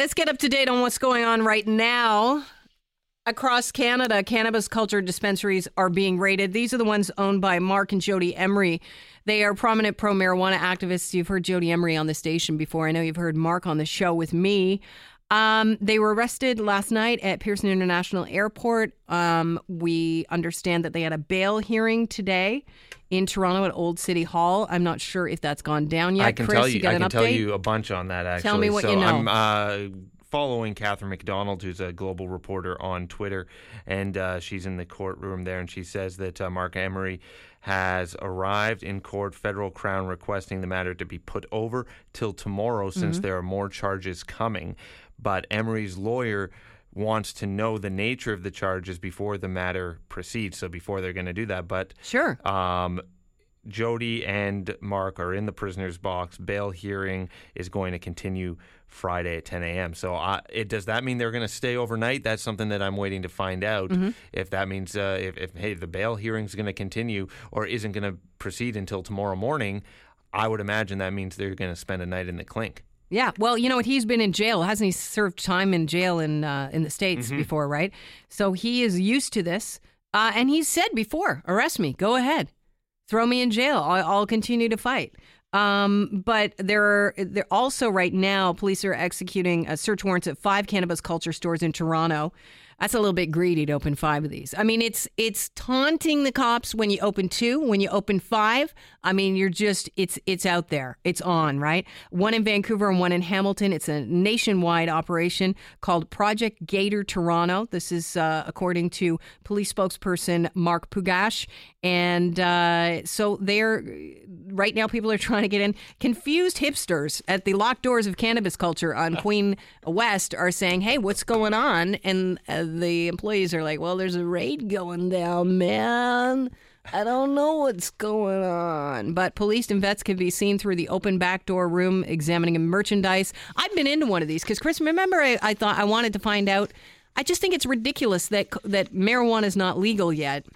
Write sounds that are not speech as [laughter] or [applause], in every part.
Let's get up to date on what's going on right now. Across Canada, cannabis culture dispensaries are being raided. These are the ones owned by Mark and Jodie Emery. They are prominent pro marijuana activists. You've heard Jodie Emery on the station before. I know you've heard Mark on the show with me. Um, they were arrested last night at Pearson International Airport. Um, we understand that they had a bail hearing today in Toronto at Old City Hall. I'm not sure if that's gone down yet. I can Chris, tell you, got I an can update? tell you a bunch on that. Actually, Tell me what so you know. I'm uh, following Catherine McDonald, who's a global reporter on Twitter, and uh, she's in the courtroom there, and she says that uh, Mark Emery has arrived in court, federal crown requesting the matter to be put over till tomorrow, since Mm-hmm. there are more charges coming. But Emery's lawyer wants to know the nature of the charges before the matter proceeds. So before they're going to do that, but Sure. um, Jodie and Mark are in the prisoner's box. Bail hearing is going to continue Friday at 10 a.m. So, uh, it does that mean they're going to stay overnight? That's something that I'm waiting to find out. If that means uh, if, if hey the bail hearing is going to continue or isn't going to proceed until tomorrow morning, I would imagine that means they're going to spend a night in the clink. Yeah, well, you know what? He's been in jail, hasn't he? Served time in jail in uh, in the states Mm-hmm. before, right? So he is used to this, uh, and he's said before, "Arrest me, go ahead, throw me in jail. I'll, I'll continue to fight." Um, but there are there also right now, police are executing uh, search warrants at five cannabis culture stores in Toronto. That's a little bit greedy to open five of these. I mean, it's it's taunting the cops when you open two. When you open five, I mean, you're just it's it's out there. It's on, right? One in Vancouver and one in Hamilton. It's a nationwide operation called Project Gator Toronto. This is uh, according to police spokesperson Mark Pugash, and uh, so they're right now. People are trying to get in. Confused hipsters at the locked doors of cannabis culture on [laughs] Queen West are saying, "Hey, what's going on?" And uh, the employees are like, "Well, there's a raid going down, man." I don't know what's going on. But police and vets can be seen through the open back door room examining merchandise. I've been into one of these because, Chris, remember I, I thought I wanted to find out. I just think it's ridiculous that that marijuana is not legal yet.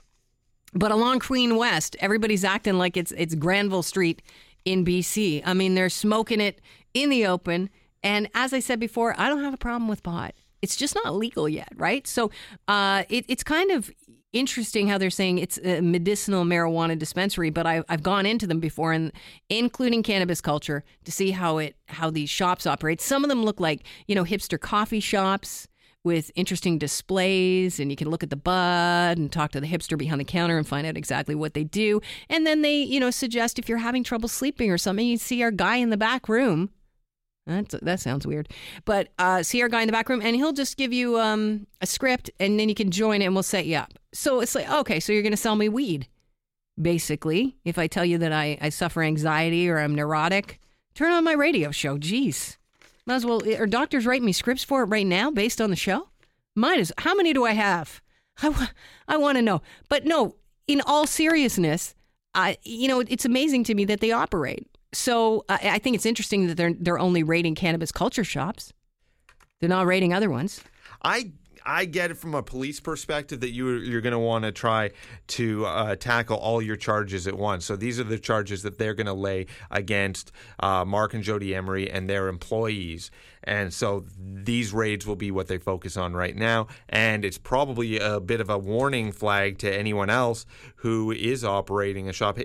But along Queen West, everybody's acting like it's it's Granville Street in BC. I mean, they're smoking it in the open. And as I said before, I don't have a problem with pot. It's just not legal yet, right? So uh, it, it's kind of interesting how they're saying it's a medicinal marijuana dispensary. But I, I've gone into them before, and including cannabis culture, to see how it how these shops operate. Some of them look like you know hipster coffee shops with interesting displays and you can look at the bud and talk to the hipster behind the counter and find out exactly what they do and then they you know suggest if you're having trouble sleeping or something you see our guy in the back room that's, that sounds weird but uh, see our guy in the back room and he'll just give you um, a script and then you can join it and we'll set you up so it's like okay so you're going to sell me weed basically if i tell you that I, I suffer anxiety or i'm neurotic turn on my radio show jeez might as well. Are doctors writing me scripts for it right now based on the show? Mine is, How many do I have? I, I want to know. But no, in all seriousness, I you know it's amazing to me that they operate. So I I think it's interesting that they're they're only rating cannabis culture shops. They're not rating other ones. I I get it from a police perspective that you you're going to want to try to uh, tackle all your charges at once. So these are the charges that they're going to lay against uh, Mark and Jodie Emery and their employees. And so these raids will be what they focus on right now. And it's probably a bit of a warning flag to anyone else who is operating a shop.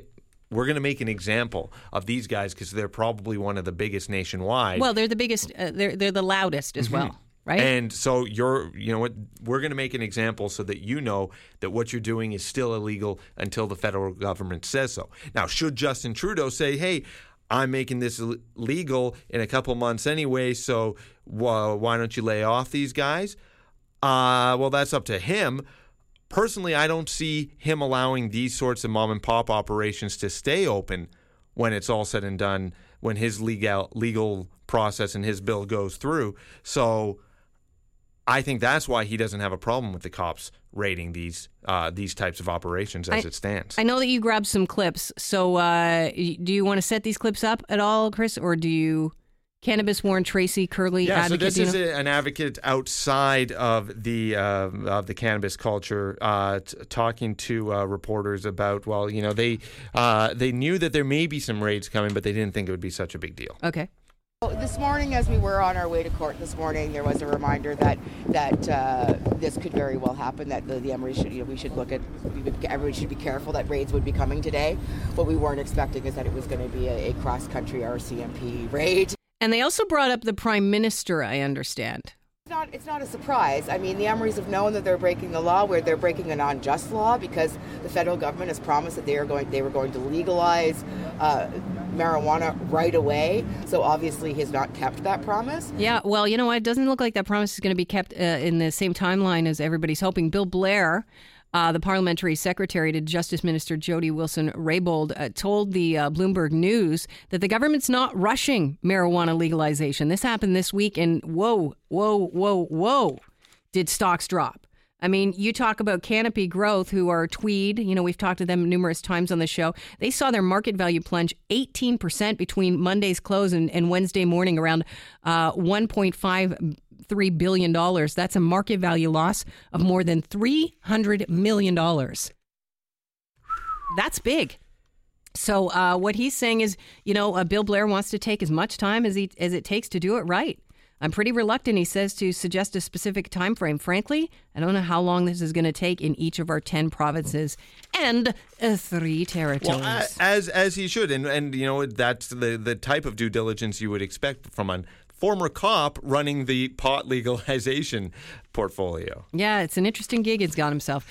We're going to make an example of these guys because they're probably one of the biggest nationwide. Well, they're the biggest. Uh, they're they're the loudest as well, right? And so you're, you know what, we're going to make an example so that you know that what you're doing is still illegal until the federal government says so. Now, should Justin Trudeau say, hey, I'm making this legal in a couple months anyway, so wh- why don't you lay off these guys? Uh, well, that's up to him. Personally, I don't see him allowing these sorts of mom and pop operations to stay open when it's all said and done, when his legal legal process and his bill goes through. So I think that's why he doesn't have a problem with the cops raiding these uh, these types of operations as I- it stands. I know that you grabbed some clips. So, uh, do you want to set these clips up at all, Chris, or do you cannabis Warren Tracy Curly yeah, so advocate? this is a, an advocate outside of the uh, of the cannabis culture, uh, t- talking to uh, reporters about. Well, you know, they uh, they knew that there may be some raids coming, but they didn't think it would be such a big deal. okay. This morning, as we were on our way to court this morning, there was a reminder that that uh, this could very well happen. That the, the Emery should, you know, we should look at, everybody should be careful that raids would be coming today. What we weren't expecting is that it was going to be a, a cross-country RCMP raid. And they also brought up the prime minister. I understand. It's not, it's not a surprise. I mean, the Emerys have known that they're breaking the law, where they're breaking an unjust law because the federal government has promised that they are going, they were going to legalize uh, marijuana right away. So obviously, he's not kept that promise. Yeah, well, you know what? It doesn't look like that promise is going to be kept uh, in the same timeline as everybody's hoping. Bill Blair uh, the parliamentary secretary to Justice Minister Jody Wilson Raybould uh, told the uh, Bloomberg News that the government's not rushing marijuana legalization. This happened this week, and whoa, whoa, whoa, whoa, did stocks drop. I mean, you talk about Canopy Growth, who are Tweed. You know, we've talked to them numerous times on the show. They saw their market value plunge 18% between Monday's close and, and Wednesday morning, around uh, 1.5 $3 billion. That's a market value loss of more than $300 million. That's big. So uh, what he's saying is, you know, uh, Bill Blair wants to take as much time as he as it takes to do it right. I'm pretty reluctant, he says, to suggest a specific time frame. Frankly, I don't know how long this is going to take in each of our ten provinces and uh, three territories. Well, as as he should, and and you know that's the the type of due diligence you would expect from an former cop running the pot legalization portfolio. Yeah, it's an interesting gig he's got himself.